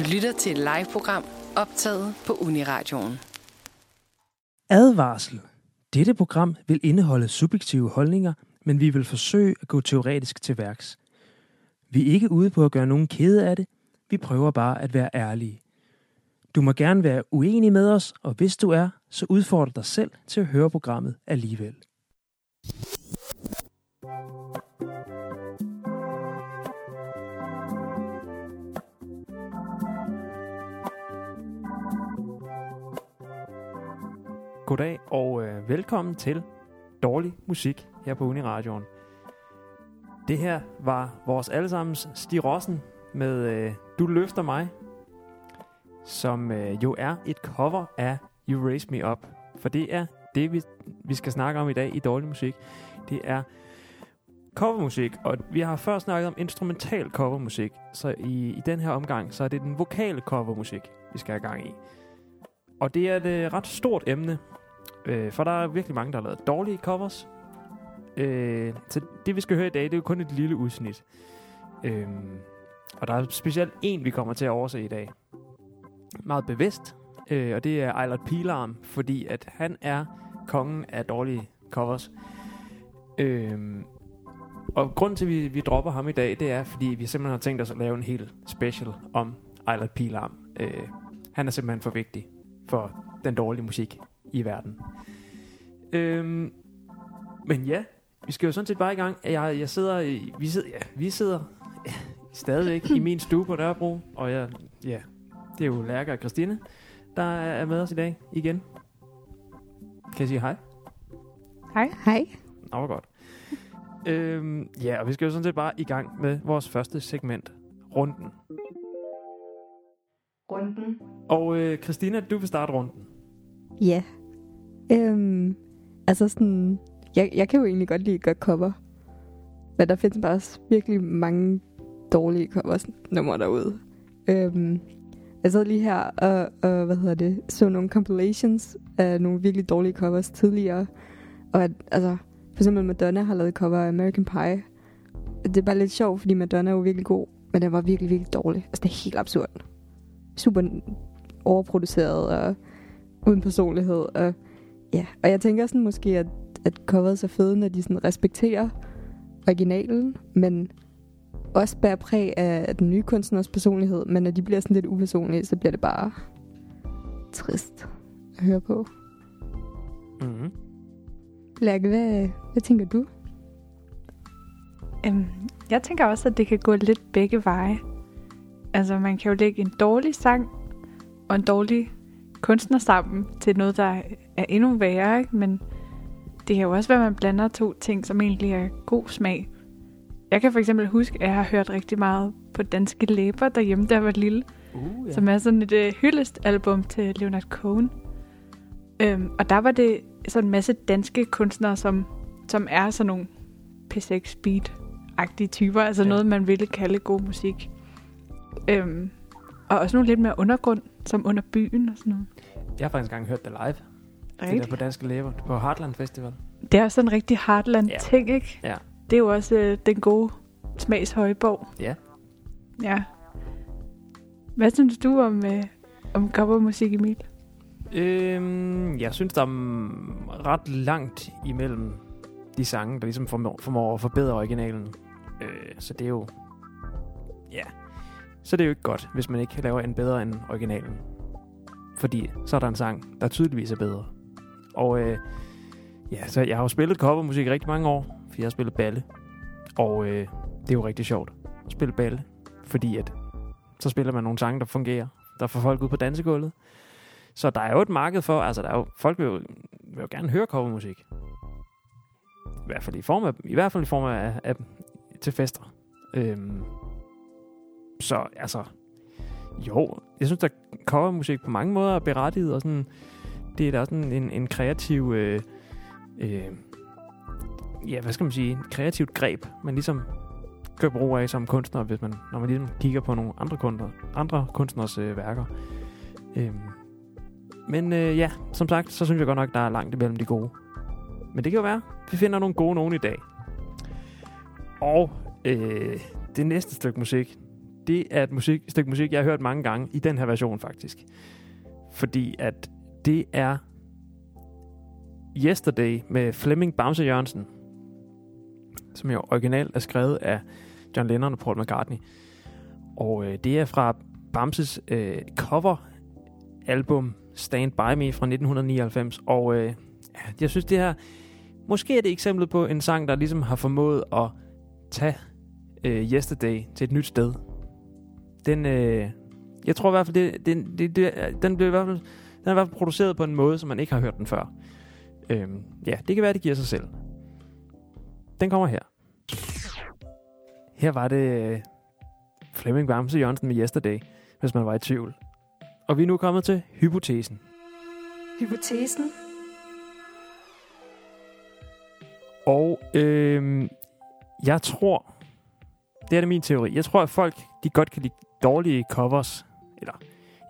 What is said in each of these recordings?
Du lytter til et live-program optaget på Uniradioen. Advarsel. Dette program vil indeholde subjektive holdninger, men vi vil forsøge at gå teoretisk til værks. Vi er ikke ude på at gøre nogen kede af det. Vi prøver bare at være ærlige. Du må gerne være uenig med os, og hvis du er, så udfordrer dig selv til at høre programmet alligevel. Goddag og øh, velkommen til Dårlig Musik her på Uniradioen. Det her var vores allesammens Stig Rossen med øh, Du løfter mig, som øh, jo er et cover af You Raise Me Up. For det er det, vi, vi skal snakke om i dag i Dårlig Musik. Det er covermusik, og vi har før snakket om instrumental covermusik, så i, i den her omgang, så er det den vokale covermusik, vi skal have gang i. Og det er et øh, ret stort emne, øh, for der er virkelig mange, der har lavet dårlige covers. Øh, så det, vi skal høre i dag, det er jo kun et lille udsnit. Øh, og der er specielt en, vi kommer til at overse i dag. Meget bevidst, øh, og det er Eilert Pilarm, fordi at han er kongen af dårlige covers. Øh, og grund til, at vi, vi dropper ham i dag, det er, fordi vi simpelthen har tænkt os at lave en helt special om Eilert Pilarm. Øh, han er simpelthen for vigtig for den dårlige musik i verden. Øhm, men ja, vi skal jo sådan set bare i gang. Jeg, jeg sidder, vi sidder, ja, vi sidder ja, stadigvæk i min stue på Nørrebro, og jeg, ja, det er jo Lærke og Christine, der er med os i dag igen. Kan jeg sige hej? Hej. Hej. Nå, hvor godt. øhm, ja, og vi skal jo sådan set bare i gang med vores første segment, runden. Runden. Og øh, Christina, du vil starte runden. Ja. Øhm, altså sådan, jeg, jeg kan jo egentlig godt lide at gøre cover. Men der findes bare også virkelig mange dårlige covers numre derude. Øhm, jeg sad lige her og, og, hvad hedder det, så nogle compilations af nogle virkelig dårlige covers tidligere. Og at, altså, for eksempel Madonna har lavet cover af American Pie. Det er bare lidt sjovt, fordi Madonna er jo virkelig god, men den var virkelig, virkelig dårlig. Altså, det er helt absurd. Super overproduceret og uden personlighed. Og, ja. og jeg tænker sådan måske, at, at coveret er fede, når de sådan respekterer originalen, men også bærer præg af den nye kunstners personlighed, men når de bliver sådan lidt upersonlige, så bliver det bare trist at høre på. Mm-hmm. Lærke, hvad, hvad tænker du? Øhm, jeg tænker også, at det kan gå lidt begge veje. Altså, man kan jo lægge en dårlig sang og en dårlig kunstner sammen til noget, der er endnu værre, ikke? men det kan jo også være, at man blander to ting, som egentlig er god smag. Jeg kan for eksempel huske, at jeg har hørt rigtig meget på Danske Læber derhjemme, jeg var lille, Uh, ja. som er sådan et uh, hyldestalbum til Leonard Cohen. Øhm, og der var det sådan en masse danske kunstnere, som, som er sådan nogle P6 Beat-agtige typer, altså ja. noget, man ville kalde god musik. Øhm, og også nogle lidt mere undergrund, som under byen og sådan noget. Jeg har faktisk engang hørt det live. Det der Rigtigt. på Danske Læber på Heartland Festival. Det er også sådan en rigtig Heartland-ting, ikke? Ja. Det er jo også øh, den gode smags højborg. Ja. Ja. Hvad synes du om, øh, om covermusik, Emil? Øhm, jeg synes, der er ret langt imellem de sange, der ligesom formår, formår at forbedre originalen. Øh, så det er jo... Ja. Så det er jo ikke godt, hvis man ikke laver en bedre end originalen. Fordi så er der en sang, der tydeligvis er bedre. Og øh, ja, så jeg har jo spillet covermusik i rigtig mange år, for jeg har spillet balle. Og øh, det er jo rigtig sjovt at spille balle, fordi at så spiller man nogle sange, der fungerer, der får folk ud på dansegulvet. Så der er jo et marked for, altså der er jo, folk vil jo, vil jo gerne høre covermusik. I hvert fald i form af, i hvert fald i form af, af til fester. Øhm, så altså, jo, jeg synes, at covermusik på mange måder er berettiget, og sådan, det er da sådan en, en kreativ, øh, øh, ja, hvad skal man sige, et kreativt greb, man ligesom gør brug af som kunstner, hvis man, når man ligesom kigger på nogle andre, kunder, andre kunstners øh, værker. Øh, men øh, ja, som sagt, så synes jeg godt nok, der er langt imellem de gode. Men det kan jo være, vi finder nogle gode nogen i dag. Og øh, det næste stykke musik, det er et musik, stykke musik, jeg har hørt mange gange i den her version faktisk. Fordi at det er Yesterday med Flemming Bamse Jørgensen, som jo originalt er skrevet af John Lennon og Paul McCartney. Og øh, det er fra Bamses øh, cover-album Stand By Me fra 1999. Og øh, jeg synes, det her måske er det eksemplet på en sang, der ligesom har formået at tage øh, Yesterday til et nyt sted. Den, øh, jeg tror i hvert fald, det, det, det, det, den blev i hvert fald, den er i hvert fald produceret på en måde, som man ikke har hørt den før. Øh, ja, det kan være, det giver sig selv. Den kommer her. Her var det øh, Flemming Bamse Jørgensen med Yesterday, hvis man var i tvivl. Og vi er nu kommet til hypotesen. Hypotesen? Og øh, jeg tror, det er det min teori, jeg tror, at folk de godt kan lide dårlige covers, eller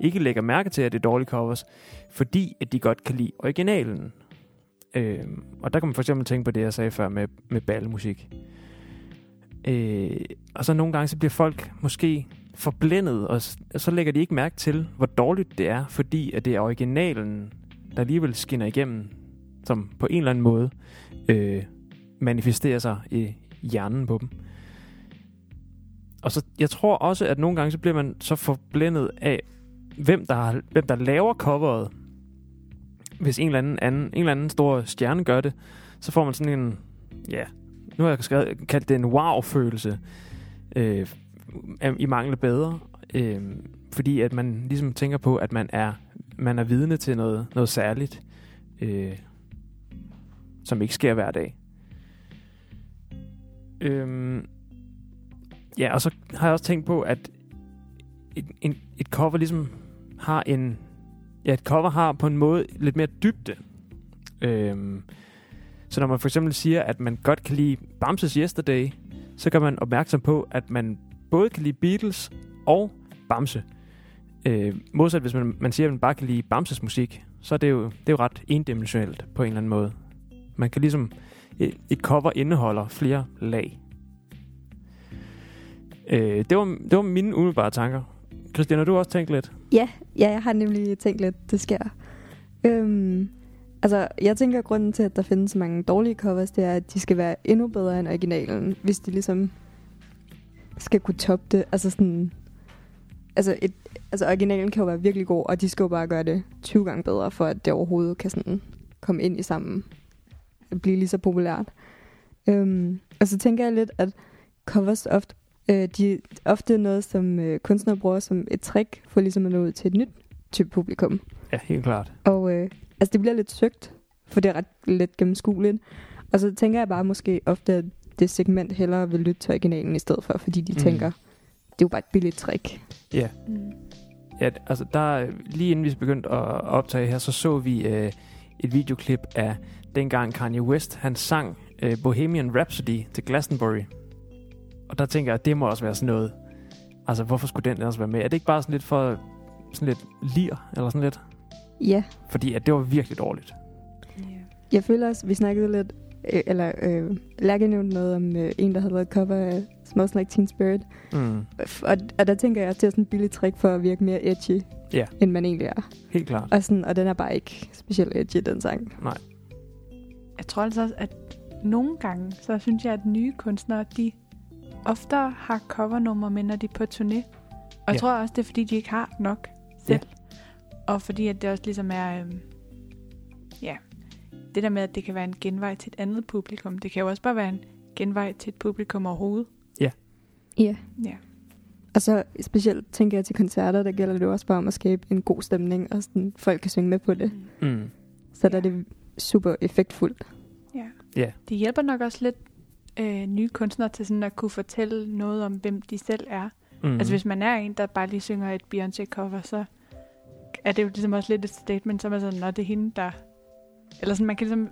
ikke lægger mærke til, at det er dårlige covers, fordi at de godt kan lide originalen. Øh, og der kan man for eksempel tænke på det, jeg sagde før med, med ballemusik. Øh, og så nogle gange, så bliver folk måske forblændet, og så lægger de ikke mærke til, hvor dårligt det er, fordi at det er originalen, der alligevel skinner igennem, som på en eller anden måde øh, manifesterer sig i hjernen på dem. Og så, jeg tror også, at nogle gange, så bliver man så forblændet af, hvem der, har, hvem der laver coveret. Hvis en eller, anden, anden, en eller anden stor stjerne gør det, så får man sådan en, ja, nu har jeg skrevet, kaldt det en wow-følelse, øh, i mangel bedre. Øh, fordi at man ligesom tænker på, at man er, man er vidne til noget, noget særligt, øh, som ikke sker hver dag. Øh, ja, og så har jeg også tænkt på, at et, en, et cover ligesom har en... Ja, et cover har på en måde lidt mere dybde. Øhm, så når man for eksempel siger, at man godt kan lide Bamses Yesterday, så kan man opmærksom på, at man både kan lide Beatles og Bamse. Øh, modsat hvis man, man siger, at man bare kan lide Bamses musik, så er det jo, det er jo ret endimensionelt på en eller anden måde. Man kan ligesom... Et, et cover indeholder flere lag. Øh, det, var, det var mine umiddelbare tanker. Christian, har du også tænkt lidt? Ja, ja, jeg har nemlig tænkt lidt, det sker. Øhm, altså, jeg tænker, at grunden til, at der findes så mange dårlige covers, det er, at de skal være endnu bedre end originalen, hvis de ligesom skal kunne toppe det. Altså sådan... Altså, et, altså originalen kan jo være virkelig god, og de skal jo bare gøre det 20 gange bedre, for at det overhovedet kan sådan komme ind i sammen. Blive lige så populært. Øhm, og så tænker jeg lidt, at covers ofte Øh, de er ofte noget, som øh, kunstnere bruger som et trick for ligesom at nå ud til et nyt type publikum. Ja, helt klart. Og øh, altså, det bliver lidt søgt, for det er ret let gennemskueligt. Og så tænker jeg bare måske ofte, at det segment hellere vil lytte til originalen i stedet for, fordi de mm. tænker, det er jo bare et billigt trick. Ja. Mm. Ja, altså der, lige inden vi begyndte at optage her, så så vi øh, et videoklip af dengang Kanye West, han sang øh, Bohemian Rhapsody til Glastonbury. Og der tænker jeg, at det må også være sådan noget. Altså, hvorfor skulle den også være med? Er det ikke bare sådan lidt for sådan lidt lir, eller sådan lidt? Ja. Fordi at det var virkelig dårligt. Yeah. Jeg føler også, vi snakkede lidt, øh, eller øh, Lærke nævnte noget om øh, en, der havde lavet cover af Smells Like Teen Spirit. Mm. Og, og der tænker jeg, at det er sådan en billig trick for at virke mere edgy, yeah. end man egentlig er. Helt klart. Og, sådan, og den er bare ikke specielt edgy, den sang. Nej. Jeg tror altså også, at nogle gange, så synes jeg, at nye kunstnere, de oftere har covernummer med, når de er på turné. Og jeg ja. tror også, det er, fordi de ikke har nok selv. Ja. Og fordi at det også ligesom er... Øhm, ja, det der med, at det kan være en genvej til et andet publikum. Det kan jo også bare være en genvej til et publikum overhovedet. Ja. Ja. Ja. Og så specielt tænker jeg til koncerter, der gælder det også bare om at skabe en god stemning, og sådan, folk kan synge med på det. Mm. mm. Så der er det super effektfuldt. Ja. ja. Det hjælper nok også lidt øh, nye kunstnere til sådan at kunne fortælle noget om, hvem de selv er. Mm. Altså hvis man er en, der bare lige synger et Beyoncé-cover, så er det jo ligesom også lidt et statement, som er sådan, når det er hende, der... Eller sådan, man kan ligesom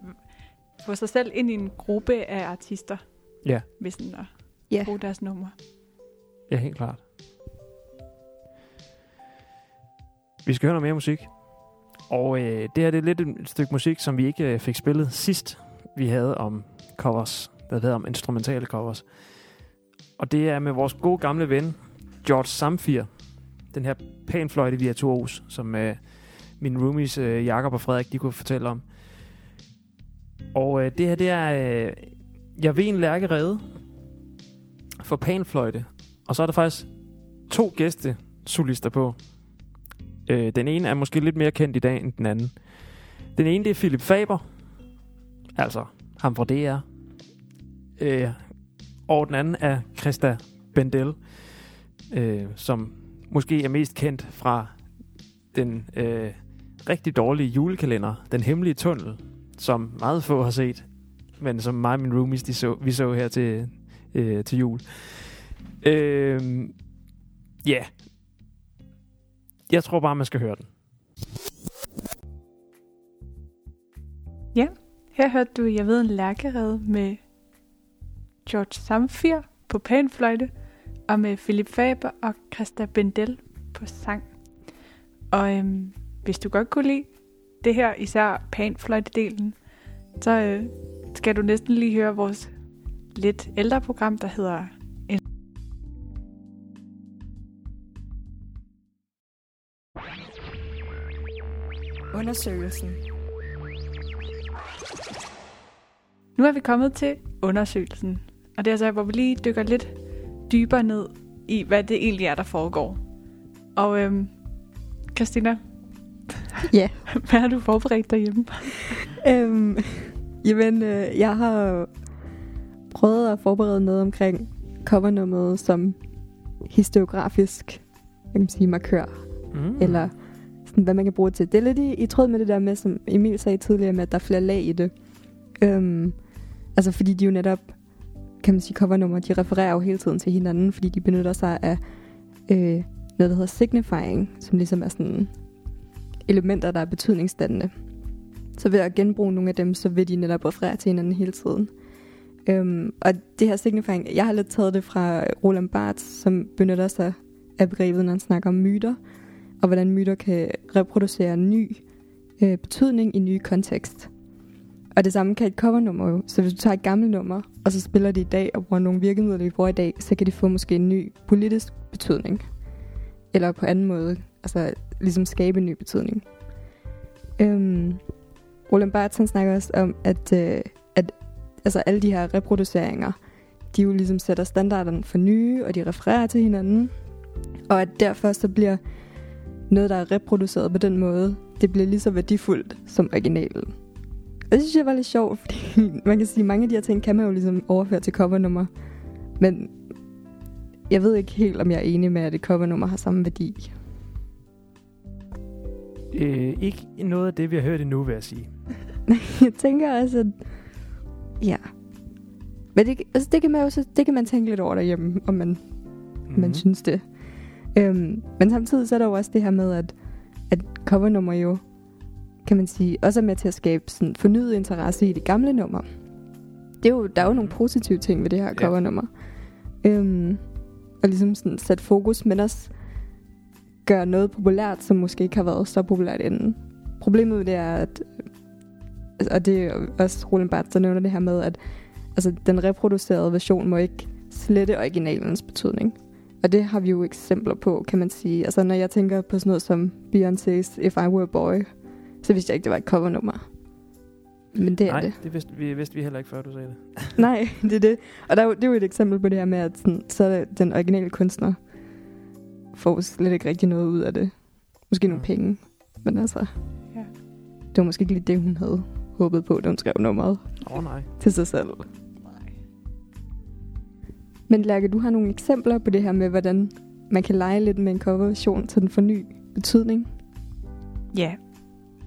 få sig selv ind i en gruppe af artister. Ja. Ved sådan at yeah. bruge deres nummer. Ja, helt klart. Vi skal høre noget mere musik. Og øh, det her det er lidt et stykke musik, som vi ikke øh, fik spillet sidst, vi havde om covers der hedder om instrumentale covers. Og det er med vores gode gamle ven, George Samfir. Den her panfløjte virtuos, som øh, min roomies øh, Jakob og Frederik, de kunne fortælle om. Og øh, det her, det er... Øh, jeg ved en lærkerede for panfløjte. Og så er der faktisk to gæste solister på. Øh, den ene er måske lidt mere kendt i dag end den anden. Den ene, det er Philip Faber. Altså, ham fra DR. Øh, og den anden er Christa Bendel, øh, som måske er mest kendt fra den øh, rigtig dårlige julekalender, Den Hemmelige Tunnel, som meget få har set, men som mig og min roomies, de så, vi så her til, øh, til jul. Øh, Yeah. Jeg tror bare, man skal høre den. Ja, her hørte du Jeg ved en lærkerede med George Samfir på panfløjte, og med Philip Faber og Christa Bendel på sang. Og øhm, hvis du godt kunne lide det her, især panfløjte-delen, så øh, skal du næsten lige høre vores lidt ældre program, der hedder Undersøgelsen. Nu er vi kommet til undersøgelsen. Og det er altså, hvor vi lige dykker lidt dybere ned i, hvad det egentlig er, der foregår. Og øhm, Christina, Ja. hvad har du forberedt derhjemme? øhm, jamen, øh, jeg har prøvet at forberede noget omkring covernummeret som historiografisk jeg kan sige, markør, Mm. eller sådan, hvad man kan bruge til. Det er lidt i, i tråd med det der med, som Emil sagde tidligere, med at der er flere lag i det. Øhm, altså fordi de jo netop, kan man sige, covernummer, de refererer jo hele tiden til hinanden, fordi de benytter sig af øh, noget, der hedder signifying, som ligesom er sådan elementer, der er betydningsdannende. Så ved at genbruge nogle af dem, så vil de netop referere til hinanden hele tiden. Øhm, og det her signifying, jeg har lidt taget det fra Roland Barthes, som benytter sig af begrebet, når han snakker om myter, og hvordan myter kan reproducere ny øh, betydning i ny kontekst. Og det samme kan et covernummer jo. Så hvis du tager et gammelt nummer, og så spiller det i dag, og bruger nogle virkemidler, vi bruger i dag, så kan det få måske en ny politisk betydning. Eller på anden måde, altså ligesom skabe en ny betydning. Øhm, Roland Barthes han snakker også om, at, øh, at altså alle de her reproduceringer, de jo ligesom sætter standarderne for nye, og de refererer til hinanden. Og at derfor så bliver noget, der er reproduceret på den måde, det bliver lige så værdifuldt som originalen. Det synes jeg var lidt sjovt, fordi man kan sige, at mange af de her ting kan man jo ligesom overføre til covernummer. Men jeg ved ikke helt, om jeg er enig med, at et covernummer har samme værdi. Øh, ikke noget af det, vi har hørt endnu, vil jeg sige. jeg tænker også, at... Ja. Men det, altså det, kan man jo så, det kan man tænke lidt over derhjemme, om man, mm. man synes det. Øhm, men samtidig så er der jo også det her med, at, at covernummer jo, kan man sige, også er med til at skabe sådan fornyet interesse i det gamle nummer. Det er jo, der er jo nogle positive ting ved det her Ja. covernummer. Øhm, og ligesom sådan sætte fokus, men også gøre noget populært, som måske ikke har været så populært inden. Problemet det er, at altså, og det er også Roland Barthes, der nævner det her med, at altså, den reproducerede version må ikke slette originalens betydning. Og det har vi jo eksempler på, kan man sige. Altså, når jeg tænker på sådan noget som Beyoncé's If I Were a Boy, så vidste jeg ikke, det var et covernummer. Men det er Nej, det. det vidste vi, vidste vi heller ikke, før du sagde det. Nej, det er det. Og der er jo, det er jo et eksempel på det her med, at sådan, så er den originale kunstner får slet ikke rigtig noget ud af det. Måske nogle Mm. penge. Men altså, Ja. det var måske ikke lige det, hun havde håbet på, da hun skrev nummeret Åh oh, nej. til sig selv. Men Lærke, du har nogle eksempler på det her med, hvordan man kan lege lidt med en coverversion, så den får ny betydning. Ja,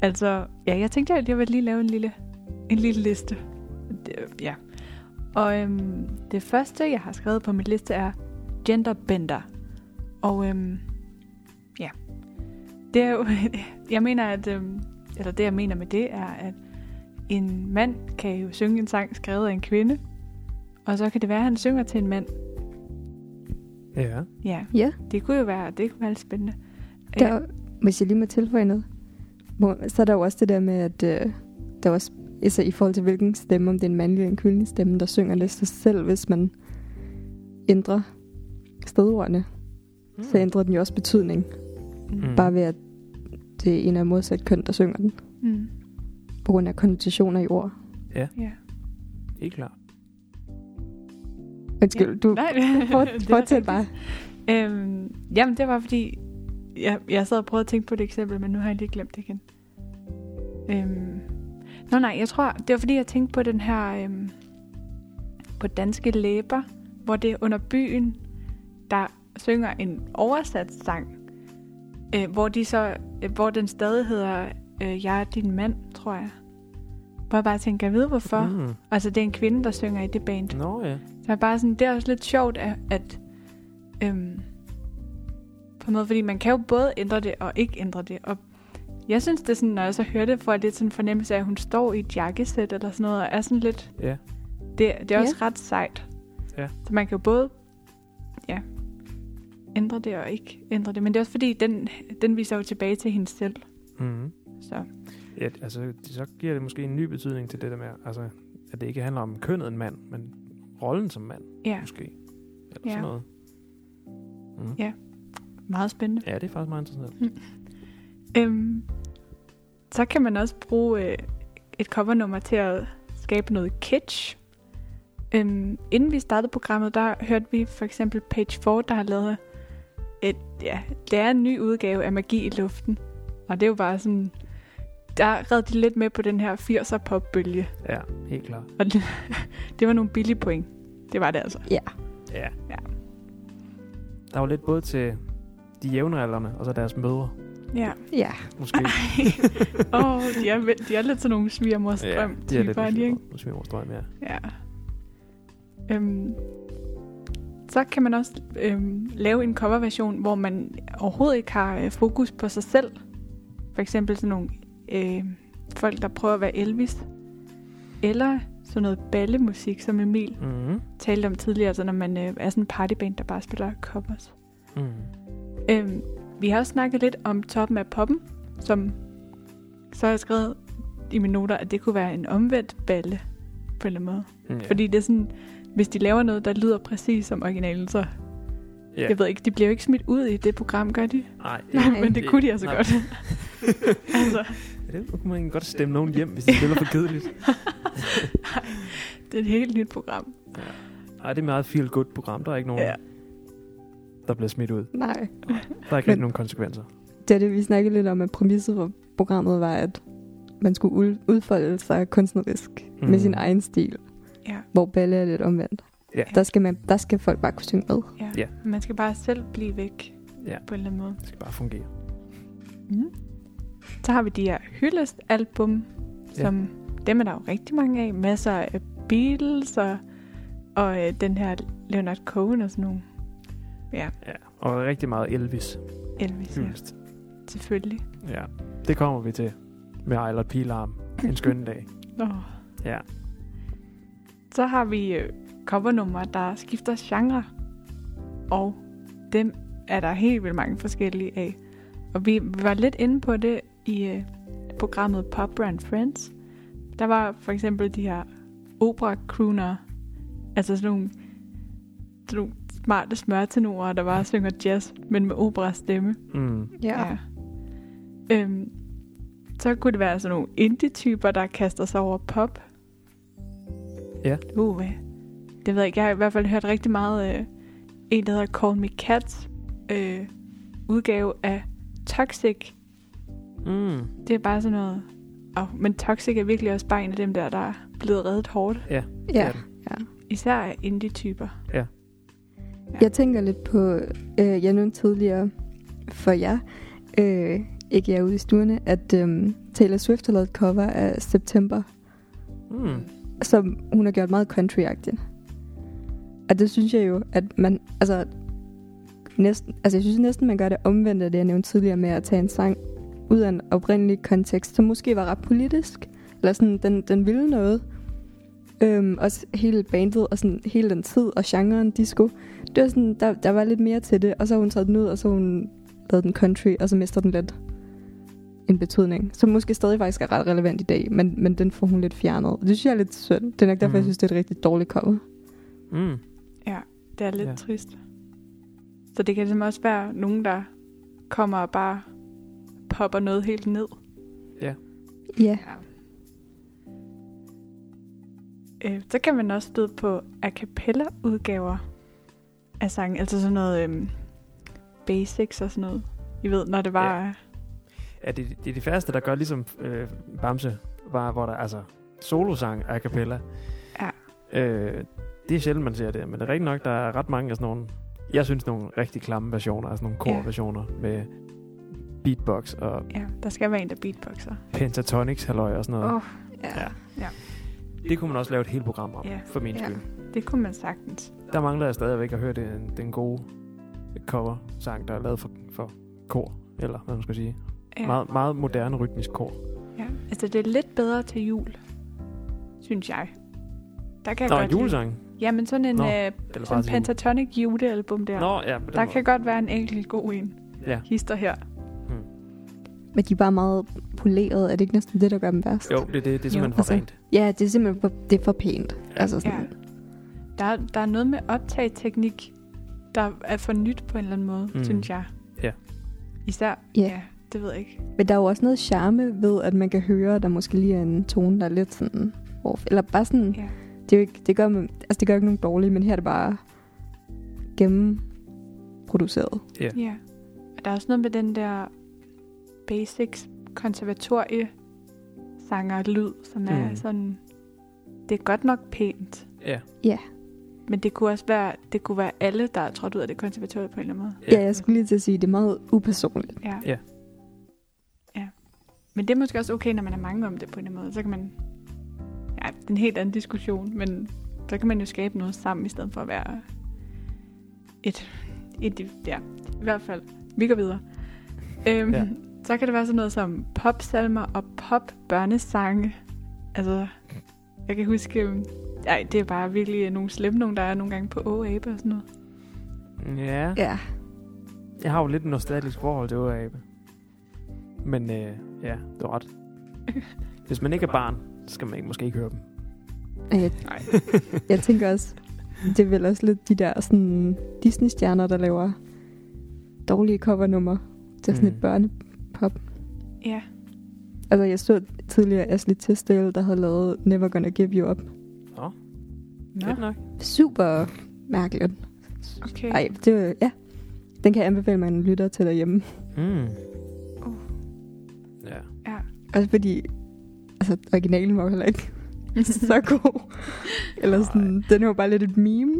altså, ja, jeg tænkte, at jeg ville lige lave en lille, en lille liste. Det, ja. Og øhm, det første, jeg har skrevet på min liste, er genderbender. Og øhm, ja, det er jo, jeg mener, at, øhm, eller det jeg mener med det, er, at en mand kan jo synge en sang skrevet af en kvinde, og så kan det være, at han synger til en mand. Ja. Ja, Ja, det kunne jo være, det kunne være lidt spændende. der, hvis jeg lige må tilføje noget, så er der jo også det der med, at øh, der er også, altså i forhold til hvilken stemme, om det er en mandlig eller en kvindelig stemme, der synger det, så selv hvis man ændrer stedordene, Mm. så ændrer den jo også betydning. Mm. Bare ved, at det er en af modsat køn, der synger den. Mm. På grund af konnotationer i ord. Ja. Helt klart. Undskyld, Ja. du Nej, for, det fortsæt rigtigt. bare. Øhm, jamen, det var fordi, jeg, jeg sad og prøvede at tænke på det eksempel, men nu har jeg lige glemt det igen. Øhm, nå nej, jeg tror, det var fordi, jeg tænkte på den her, øhm, på Danske Læber, hvor det er under byen, der synger en oversat sang, øh, hvor, de så, øh, hvor den stadig hedder, øh, jeg er din mand, tror jeg. Hvor jeg bare tænker, jeg ved hvorfor. Mm. Altså, det er en kvinde, der synger i det band. Nå ja. Så jeg er bare sådan, det er også lidt sjovt, at, at øhm, på en måde, fordi man kan jo både ændre det og ikke ændre det. Og jeg synes, det er sådan, når jeg så hører det, får jeg lidt sådan en fornemmelse af, at hun står i et jakkesæt eller sådan noget, og er sådan lidt, Ja. det, det er også ret sejt. Ja. Så man kan jo både, ja, ændre det og ikke ændre det. Men det er også fordi, den, den viser jo tilbage til hende selv. Mm. Så Ja, altså, så giver det måske en ny betydning til det der med, altså, at det ikke handler om kønnet en mand, men rollen som mand, ja, måske. Eller Ja. sådan noget. Mm. Ja. Meget spændende. Ja, det er faktisk meget interessant. Øhm, så kan man også bruge øh, et covernummer til at skabe noget kitsch. Øhm, inden vi startede programmet, der hørte vi for eksempel Page 4, der har lavet et, ja, det er en ny udgave af Magi i luften. Og det er jo bare sådan, der red de lidt med på den her 80'er popbølge. Ja, helt klart. Og det, det var nogle billige point. Det var det altså. Ja. Ja. Der var lidt både til de jævnaldrende, og så deres mødre, Ja. Ja, måske. Åh, oh, de, er, de er lidt sådan nogle svigermorstrøm de er lidt typer, ikke? svigermorstrøm, ja. Ja. Øhm, så kan man også øhm, lave en coverversion, hvor man overhovedet ikke har øh, fokus på sig selv. For eksempel sådan nogle øh, folk, der prøver at være Elvis. Eller sådan noget ballemusik, som Emil Mm. talte om tidligere, altså når man øh, er sådan en partyband, der bare spiller covers. Mm. Øhm, vi har også snakket lidt om toppen af poppen, som så har jeg skrevet i mine noter, at det kunne være en omvendt balle på en eller anden måde. Mm, ja. Fordi det er sådan, hvis de laver noget, der lyder præcis som originalen, så ja. jeg ved ikke, de bliver jo ikke smidt ud i det program, gør de? Nej, Nej. Men det kunne de altså nej. godt. altså, Ja, det kunne man godt stemme nogen hjem, hvis de spiller for kedeligt. det er et helt nyt program. Nej, det er et meget feel good program. Der er ikke nogen, Ja. Der bliver smidt ud. nej. Der er ikke Men- nogen konsekvenser. Det er det, vi snakkede lidt om, at præmisset for programmet var, at man skulle ul- udfolde sig kunstnerisk mm. med sin egen stil. Ja. Hvor balle er lidt omvendt. Ja. Der skal, man, der skal folk bare kunne synge med. Ja. Ja. Man skal bare selv blive væk Ja. på en eller anden måde. Det skal bare fungere. Mm. Så har vi de her hyldestalbum, Ja. som dem er der jo rigtig mange af. Masser af Beatles og, og øh, den her Leonard Cohen og sådan nogle. Ja, Ja. Og rigtig meget Elvis. Elvis, ja. Hyldest. selvfølgelig. Ja. Det kommer vi til med Ejlert Pilarm. En skøn dag. Oh. Ja. Så har vi øh, covernumre, der skifter genre. Og dem er der helt vildt mange forskellige af. Og vi vi var lidt inde på det i øh, programmet Pop Brand Friends. Der var for eksempel de her opera crooner. Altså sådan nogle, sådan nogle smarte smørtenorer, der bare synger jazz, men med opera stemme. Mm. Ja. Øhm, så kunne det være sådan nogle indie-typer, der kaster sig over pop. Ja. Uh, det ved jeg ikke. Jeg har i hvert fald hørt rigtig meget øh, en, der hedder Call Me Cat øh, udgave af Toxic. Mm. Det er bare sådan noget... Oh, men Toxic er virkelig også bare en af dem der, der er blevet reddet hårdt. Ja. det. Især indie-typer. Jeg tænker lidt på, øh, jeg nævnte tidligere for jer, øh, ikke jer ude i stuerne, at øh, Taylor Swift har lavet et cover af September, Mm. som hun har gjort meget country-agtigt. Og det synes jeg jo, at man, altså, næsten, altså jeg synes næsten, man gør det omvendt af det, jeg nævnte tidligere med at tage en sang ud af en oprindelig kontekst, som måske var ret politisk, eller sådan, den, den ville noget. Øhm, også hele bandet, og sådan hele den tid, og genren disco. Det var sådan, der, der var lidt mere til det, og så har hun taget den ud, og så hun lavet den country, og så mister den lidt en betydning, som måske stadig faktisk er ret relevant i dag, men, men den får hun lidt fjernet. Det synes jeg er lidt synd. Det er nok derfor, Mhm. jeg synes, det er et rigtig dårligt cover. Mm. Det er lidt Ja. ja. trist. Så det kan ligesom også være nogen, der kommer og bare popper noget helt ned. Ja. Ja. Øh, så kan man også støde på a cappella udgaver af sange, altså sådan noget øhm, basics og sådan noget. I ved, når det var... Ja. Ja, det, det er de færreste, der gør ligesom øh, Bamse, var, hvor der altså solosang a cappella. Ja. Øh, det er sjældent, man ser det, men det er rigtigt nok, der er ret mange af sådan nogle, jeg synes nogle rigtig klamme versioner, altså nogle kor-versioner med beatbox og ja, der skal være en, der beatboxer. pentatonics, halløj og sådan noget. Oh. oh, Ja. Ja. Det kunne man også lave et helt program om, Ja. for min Ja. skyld. det kunne man sagtens. Der mangler jeg stadigvæk at høre den, den gode cover-sang, der er lavet for, for kor, eller hvad man skal sige. Ja. Meget, meget moderne rytmisk kor. ja. Altså, det er lidt bedre til jul, synes jeg. Der kan jeg Nå, godt en lide- julesang? Jamen, sådan en Nå, øh, sådan en pentatonic julealbum der. Nå, ja, der kan godt være en enkelt god en. Ja. Hister her. Men de er bare meget polerede. Er det ikke næsten det, der gør dem værst? Jo, det, det, det er simpelthen Jo, for altså- rent. Ja, det er simpelthen for, det er for pænt. Ja. Altså sådan, Ja. Der, er- der er noget med optageteknik, der er for nyt på en eller anden måde, Mm. synes jeg. Ja. Især, Ja. ja, det ved jeg ikke. Men der er jo også noget charme ved, at man kan høre, at der måske lige er en tone, der er lidt sådan off. Eller bare sådan, Ja. det, er jo ikke, det, gør, man- altså det gør ikke nogen dårlige, men her er det bare gennemproduceret. ja. Og der er også noget med den der basics konservatorie sanger lyd, som er Mm. sådan... Det er godt nok pænt, Ja. Ja. men det kunne også være, det kunne være alle, der er trådt ud af det konservatorie på en eller anden måde. Ja, jeg skulle lige til at sige, det er meget upersonligt. Ja. Ja. ja. Men det er måske også okay, når man er mange om det på en eller anden måde. Så kan man... Ja, det er en helt anden diskussion, men så kan man jo skabe noget sammen, i stedet for at være et... et ja, i hvert fald. Vi går videre. Øhm, Ja. Så kan det være sådan noget som popsalmer og pop-børnesange. Altså, jeg kan huske... øhm, Ej, det er bare virkelig nogle slemme nogle, der er nogle gange på OAB og sådan noget. Ja. Ja. Jeg har jo lidt en nostalgisk forhold til Abe. Men øh, ja, du har ret. Hvis man ikke er barn, så skal man ikke, måske ikke høre dem. Jeg, Nej. jeg tænker også, det er vel også lidt de der sådan Disney-stjerner, der laver dårlige covernummer til sådan Mm. et børnepop. Ja. Altså, jeg så tidligere Ashley Tisdale, der havde lavet Never Gonna Give You Up. Nå, Nå, fedt nok. Super mærkeligt. okay. Ej, det var, ja. Den kan jeg anbefale, at man lytter til derhjemme. Mm. Uh. Ja. Ja. Også fordi, altså, originalen var jo heller ikke så god. Eller sådan, den jo bare lidt et meme.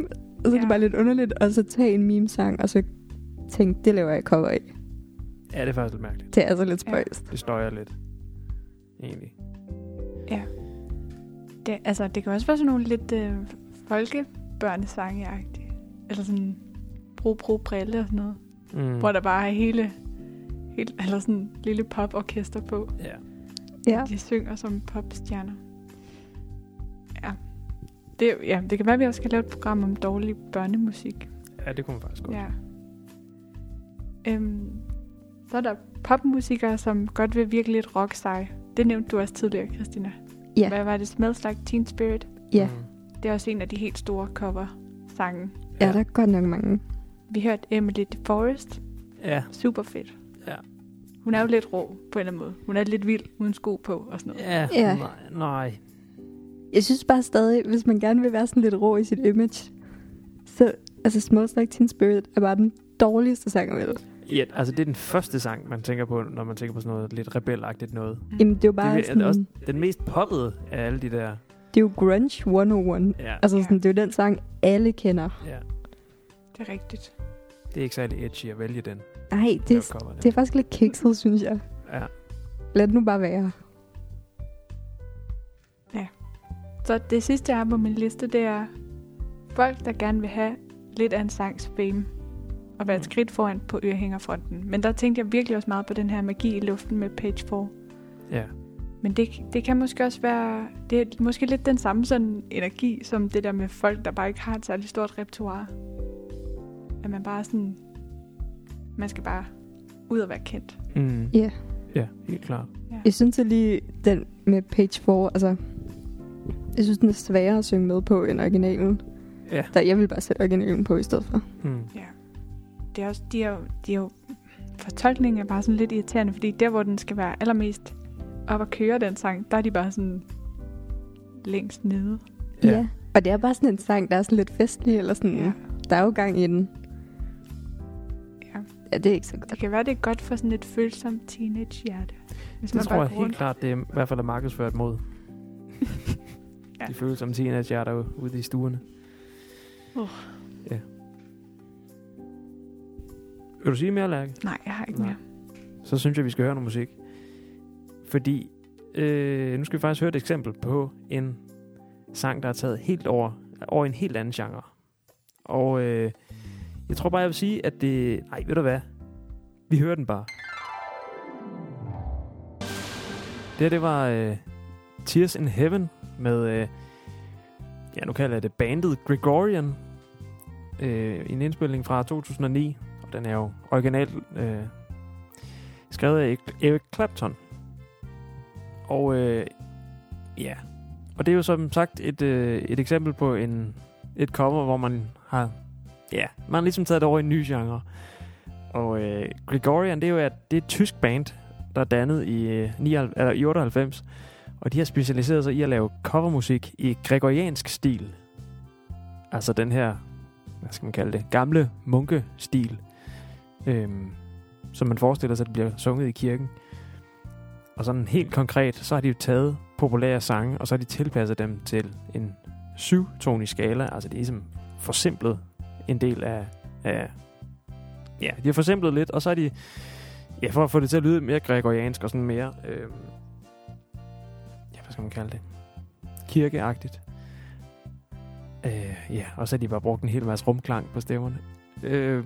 Og så er det Ja. bare lidt underligt, og så tage en meme-sang, og så tænke, det laver jeg cover af. Ja, det er faktisk lidt mærkeligt. Det er altså lidt Ja. spøjst. Det støjer lidt. Egentlig. Det, altså, det kan også være sådan nogle lidt øh, folkebørnesange -agtige. Eller sådan bro, bro, brille og sådan noget. Mm. Hvor der bare er hele, hele eller sådan en lille poporkester på. Ja. Ja. De synger som popstjerner. Ja. Det, ja, det kan være, at vi også skal lave et program om dårlig børnemusik. ja, det kunne man faktisk godt. Ja. Øhm, så er der popmusikere, som godt vil virke lidt rock -seje. Det nævnte du også tidligere, Christina. Ja. Hvad var det? Smells Like Teen Spirit? Ja. Mm. Det er også en af de helt store cover-sange. Ja, der er godt nok mange. Vi hørte Emily DeForest. Ja. Super fedt. Ja. Hun er jo lidt rå på en eller anden måde. Hun er lidt vild uden sko på og sådan noget. Ja. Ja. Nej, nej. Jeg synes bare stadig, hvis man gerne vil være sådan lidt rå i sit image, så altså Smells Like Teen Spirit er bare den dårligste sang, vel? Ja, altså det er den første sang, man tænker på, når man tænker på sådan noget lidt rebelagtigt noget. Mm. Jamen, det er jo bare det er, sådan, er også den mest poppede af alle de der. det er jo grunge 101. Ja, Altså Ja. sådan, det er jo den sang, alle kender. ja. Det er rigtigt. Det er ikke særlig edgy at vælge den. Nej, det, er- det er faktisk lidt kikset, synes jeg. Ja. Lad det nu bare være. Så det sidste, jeg har på min liste, det er folk, der gerne vil have lidt af en sangs fame. Og være et Mm. skridt foran på ørehængerfronten. Men der tænkte jeg virkelig også meget på den her magi i luften med Page 4. Ja. Men det, det kan måske også være... Det er måske lidt den samme sådan energi, som det der med folk, der bare ikke har et særligt stort repertoire. At man bare sådan... Man skal bare ud og være kendt. Mm. Ja. Ja, helt klart. Ja. Jeg synes at lige den med Page 4, altså... Jeg synes, den er sværere at synge med på end originalen. Ja. Der, jeg vil bare sætte originalen på i stedet for. Mm. ja. Det er også, de er jo, de er jo fortolkningen er bare sådan lidt irriterende, fordi der, hvor den skal være allermest op at køre den sang, der er de bare sådan længst nede. Ja. ja. Og det er bare sådan en sang, der er sådan lidt festlig, eller sådan, Ja. der er jo gang i den. ja. Ja, det er ikke så Det godt. kan være, det er godt for sådan et følsomt teenage-hjerte. Hvis Det tror jeg helt rundt. klart, det er i hvert fald er markedsført mod. Ja. De føles som teenager der ude i stuerne. Uh. Ja. Vil du sige mere, Lærke? Nej, jeg har ikke Nej. mere. Så synes jeg, vi skal høre noget musik. Fordi øh, nu skal vi faktisk høre et eksempel på en sang, der er taget helt over, over en helt anden genre. Og øh, jeg tror bare, jeg vil sige, at det... Nej, ved du hvad? Vi hører den bare. Det her, det var øh, Tears in Heaven med... Øh, ja, nu kalder jeg det bandet Gregorian. Øh, en indspilning fra 2009. Den er jo originalt øh, skrevet af Eric- Clapton. Og øh, ja, og det er jo som sagt et, øh, et eksempel på en, et cover, hvor man har, ja, man har ligesom taget det over i en ny genre. Og øh, Gregorian, det er jo at det er et tysk band, der er dannet i, øh, 99, eller i 98. Og de har specialiseret sig i at lave covermusik i gregoriansk stil. Altså den her, hvad skal man kalde det, gamle munkestil. Øhm, som man forestiller sig, at det bliver sunget i kirken. Og sådan helt konkret, så har de jo taget populære sange, og så har de tilpasset dem til en syvtonig skala. Altså det er ligesom forsimplet en del af, af ja, de har forsimplet lidt, og så har de, ja, for at få det til at lyde mere gregoriansk og sådan mere, øh, ja, hvad skal man kalde det, kirkeagtigt. Øh, ja, og så har de bare brugt en hel masse rumklang på stemmerne. Øh,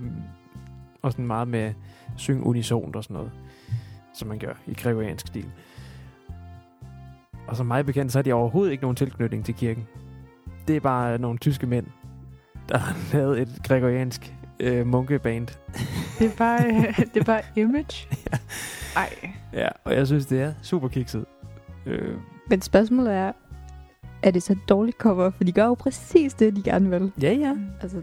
og sådan meget med synge unisont og sådan noget, som man gør i gregoriansk stil. Og som mig bekendt, så har de overhovedet ikke nogen tilknytning til kirken. Det er bare nogle tyske mænd, der har lavet et gregoriansk øh, munkeband. Det er bare, øh, det er bare image. Ja. Ej, Ja, og jeg synes, det er super kikset. Øh, Men spørgsmålet er, er det så et dårligt cover? For de gør jo præcis det, de gerne vil. ja, ja. Altså,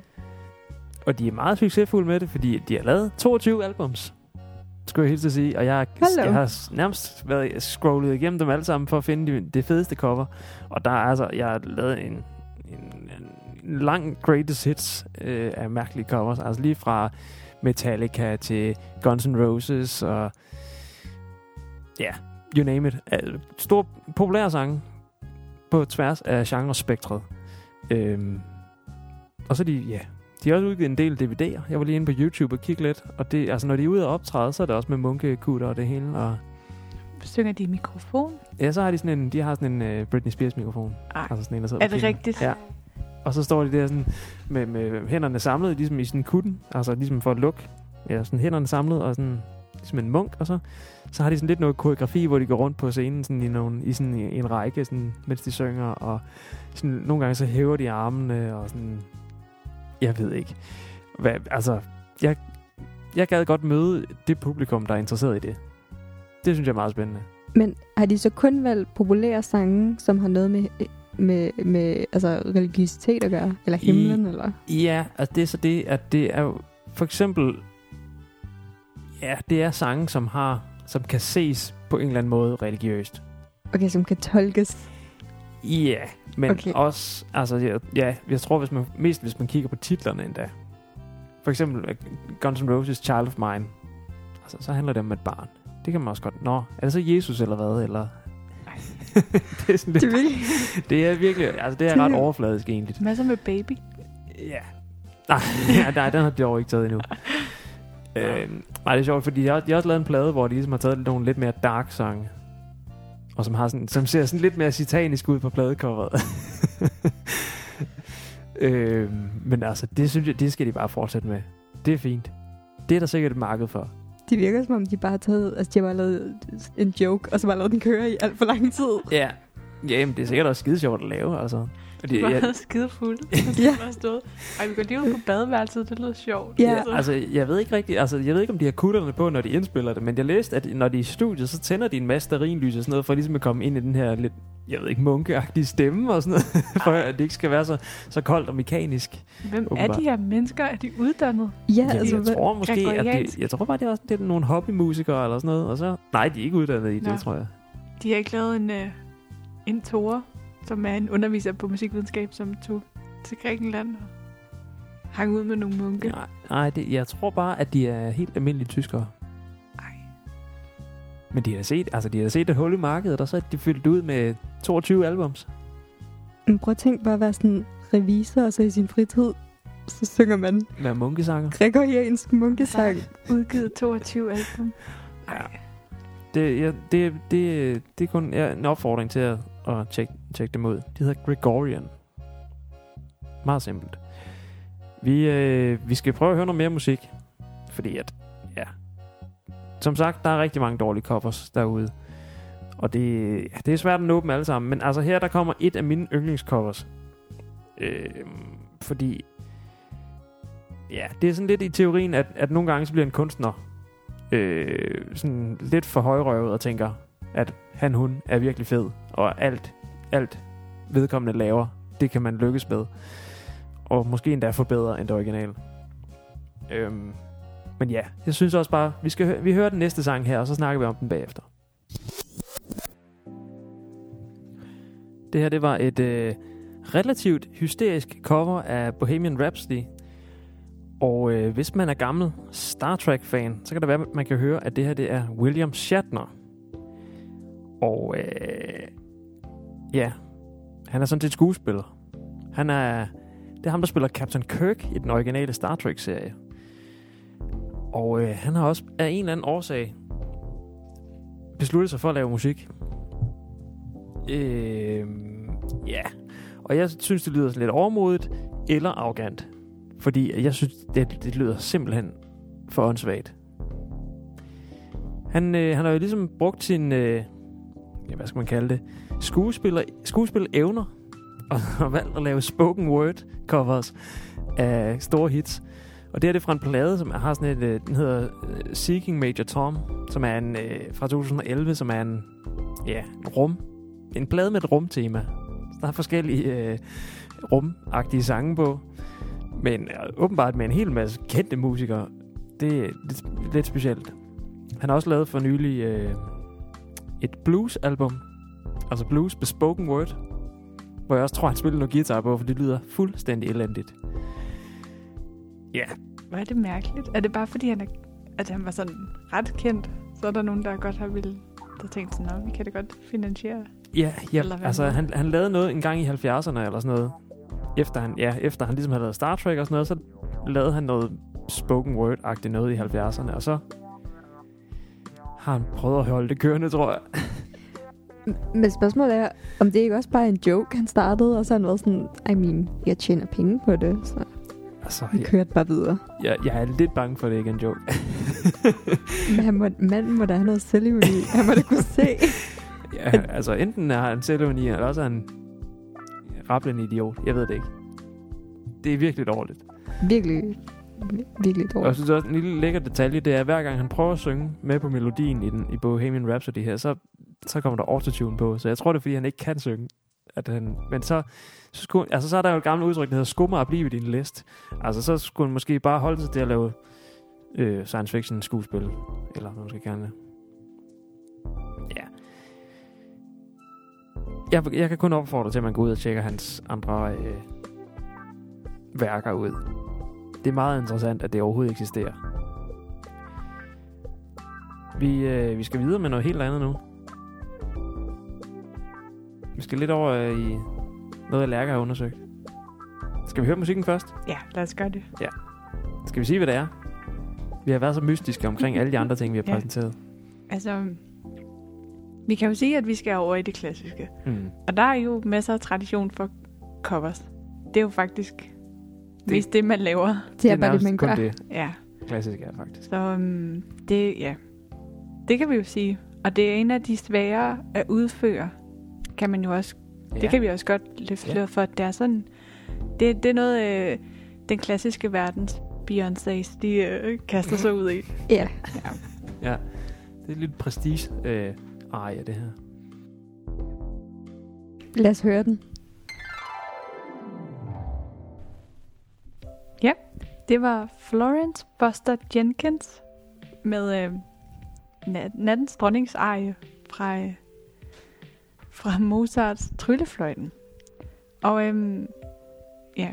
Og de er meget succesfulde med det, fordi de har lavet 22 albums. Skulle jeg helt til at sige. Og jeg, Hallo. jeg har nærmest været scrollet igennem dem alle sammen for at finde de, det fedeste cover. Og der er altså, jeg har lavet en, en, en lang greatest hits øh, af mærkelige covers. Altså lige fra Metallica til Guns N' Roses og ja, you name it. Altså, Stor populære sange på tværs af genrespektret. Øhm, og så de, ja, de har også udgivet en del DVD'er. Jeg var lige inde på YouTube og kigge lidt. Og det, altså, når de er ude og optræde, så er det også med munkekutter og det hele. Og synger de mikrofon? ja, så har de sådan en, de har sådan en uh, Britney Spears mikrofon. Ej, Altså sådan en, der er det rigtigt? Ja. Og så står de der sådan med, med hænderne samlet, ligesom i sådan en kutten. Altså ligesom for at lukke. Ja, sådan hænderne samlet og sådan ligesom en munk. Og så, så har de sådan lidt noget koreografi, hvor de går rundt på scenen sådan i, nogle, i sådan i en række, sådan, mens de synger. Og sådan, nogle gange så hæver de armene og sådan... Jeg ved ikke. Hvad, altså, jeg, jeg gad godt møde det publikum, der er interesseret i det. Det synes jeg er meget spændende. men har de så kun valgt populære sange, som har noget med, med, med altså, religiøsitet at gøre? Eller I- himlen? Eller? Ja, altså det er så det, at det er for eksempel, ja, det er sange, som har, som kan ses på en eller anden måde religiøst. Okay, som kan tolkes. Ja, men okay. Også, altså ja, ja, jeg tror hvis man, mest hvis man kigger på titlerne endda. For eksempel øh, Guns N' Roses Child of Mine. Altså, så handler det om et barn. Det kan man også godt. Nå, er det så Jesus eller hvad? Eller... det, er sådan Det lidt, er virkelig... det er virkelig, altså det er Det- ret overfladisk egentlig. Masser med baby. Ja. Nej, ja, nej, den har de dog ikke taget endnu. øh, nej, det er sjovt, fordi har, de har også lavet en plade, hvor de ligesom har taget nogle lidt mere dark sange. Og som, har sådan, som ser sådan lidt mere satanisk ud på pladecoveret. øh, men altså, det synes jeg, det skal de bare fortsætte med. Det er fint. Det er der sikkert et marked for. De virker som om, de bare har taget... Altså, de har bare lavet en joke, og så bare lavet den køre i alt for lang tid. Ja. Jamen, det er sikkert også skide sjovt at lave, altså. Fordi, Du var jeg, skide fuld. Ja. ja. stået. Ej, vi går lige ud på badeværelset. Det lyder sjovt. Ja. Altså, jeg ved ikke rigtigt, altså, jeg ved ikke, om de har kutterne på, når de indspiller det, men jeg læste, at når de er i studiet, så tænder de en masse sterinlys og sådan noget, for ligesom at komme ind i den her lidt jeg ved ikke, munkeagtig stemme og sådan noget, for at det ikke skal være så, så koldt og mekanisk. Hvem Åbenbart. er de her mennesker? Er de uddannet? Ja, Ja, altså, jeg tror måske, at det, gregoriansk? jeg tror bare, det er, også, det er nogle hobbymusikere eller sådan noget, og så, nej, de er ikke uddannet i det, Nå. tror jeg. De har ikke lavet en, uh, en Tore, som er en underviser på musikvidenskab, som tog til Grækenland og hang ud med nogle munke. Nej, nej det, jeg tror bare, at de er helt almindelige tyskere. Ej. Men de har set, altså de har set et hul i markedet, og så er de fyldt ud med 22 albums. Men prøv at tænke bare at være sådan revisor, og så i sin fritid, så synger man Med munkesanger. gregoriansk munkesang. Udgivet 22 album. Ej. Det, ja, det, det, det er kun ja, en opfordring til at, at tjekke, Tjek dem ud. De hedder Gregorian. Meget simpelt. Vi, øh, vi skal prøve at høre noget mere musik. Fordi at, ja. Som sagt, der er rigtig mange dårlige covers derude. Og det, ja, det er svært at nå dem alle sammen. Men altså her, der kommer et af mine yndlingscovers. Øh, fordi... Ja, det er sådan lidt i teorien, at, at nogle gange så bliver en kunstner øh, sådan lidt for højrøvet og tænker, at han, hun er virkelig fed, og alt, alt vedkommende laver, det kan man lykkes med. Og måske endda forbedre end det originale. Øhm, men ja, jeg synes også bare, vi, skal vi hører den næste sang her, og så snakker vi om den bagefter. Det her, det var et øh, relativt hysterisk cover af Bohemian Rhapsody. Og øh, hvis man er gammel Star Trek-fan, så kan det være, at man kan høre, at det her det er William Shatner. Og øh, ja, han er sådan set skuespiller. Han er, det er ham, der spiller Captain Kirk i den originale Star Trek-serie. Og øh, han har også af en eller anden årsag besluttet sig for at lave musik. Øh, ja, og jeg synes, det lyder sådan lidt overmodigt eller arrogant. Fordi jeg synes, det, det lyder simpelthen for åndssvagt. Han, øh, han har jo ligesom brugt sin, øh, ja, hvad skal man kalde det, skuespiller, skuespilevner og har valgt at lave spoken word covers af store hits. Og det er det fra en plade, som har sådan et, øh, den hedder øh, Seeking Major Tom, som er en, øh, fra 2011, som er en, ja, en rum, en plade med et rumtema. Så der er forskellige øh, rumagtige sange på. Men øh, åbenbart med en hel masse kendte musikere. Det er lidt, lidt specielt. Han har også lavet for nylig øh, et blues-album. Altså blues med spoken word. Hvor jeg også tror, han spiller noget guitar på, for det lyder fuldstændig elendigt. Ja, Hvor er det mærkeligt? Er det bare fordi, han, er, at han var sådan ret kendt? Så er der nogen, der godt har ville der tænkt sådan, "Nå, vi kan da godt finansiere. Ja, ja Eller altså han, han lavede noget en gang i 70'erne eller sådan noget. Efter han, ja, efter han ligesom havde lavet Star Trek og sådan noget, så lavede han noget spoken word-agtigt noget i 70'erne, og så har han prøvet at holde det kørende, tror jeg. Men spørgsmålet er, om det ikke også bare er en joke, han startede, og så han været sådan, I mean, jeg tjener penge på det, så Altså, han jeg, kørte bare videre. jeg, jeg er lidt bange for, at det ikke er en joke. Men han må, manden må da have noget selvivni. Han må da kunne se. ja, altså, enten er han selvevni, eller også er han rablende idiot. Jeg ved det ikke. Det er virkelig dårligt. Virkelig, virkelig Og jeg dårligt. synes også, en lille lækker detalje, det er, at hver gang han prøver at synge med på melodien i, den, i Bohemian Rhapsody her, så, så kommer der autotune på. Så jeg tror, det er, fordi han ikke kan synge. At han, men så, så, skulle, altså, så er der jo et gammelt udtryk, der hedder skummer og blive i din list. Altså, så skulle han måske bare holde sig til at lave øh, science fiction skuespil. Eller hvad man skal det. Ja. Jeg, jeg kan kun opfordre til, at man går ud og tjekker hans andre øh, værker ud. Det er meget interessant, at det overhovedet eksisterer. Vi, øh, vi skal videre med noget helt andet nu. Vi skal lidt over øh, i noget, Lærke har undersøgt. Skal vi høre musikken først? Ja, lad os gøre det. Skal vi sige, hvad det er? Vi har været så mystiske omkring alle de andre ting, vi har Ja. præsenteret. Altså, vi kan jo sige, at vi skal over i det klassiske. Mm. Og der er jo masser af tradition for covers. Det er jo faktisk det, mest det, man laver. Det er bare det, man gør. det Ja, klassiske er faktisk. så um, det, ja. det kan vi jo sige. Og det er en af de svære at udføre, kan man jo også. Ja. Det kan vi også godt løfte Ja. ja. for. at Det er sådan, det, det er noget, øh, den klassiske verdens Beyoncé's, de øh, kaster sig ud i. Ja. Ja, det er lidt prestige øh, eje det her. Lad os høre den. Ja, Det var Florence Buster Jenkins med øh, nat- nattens dronningsarie fra, øh, fra Mozarts Tryllefløjten. Og øh, ja,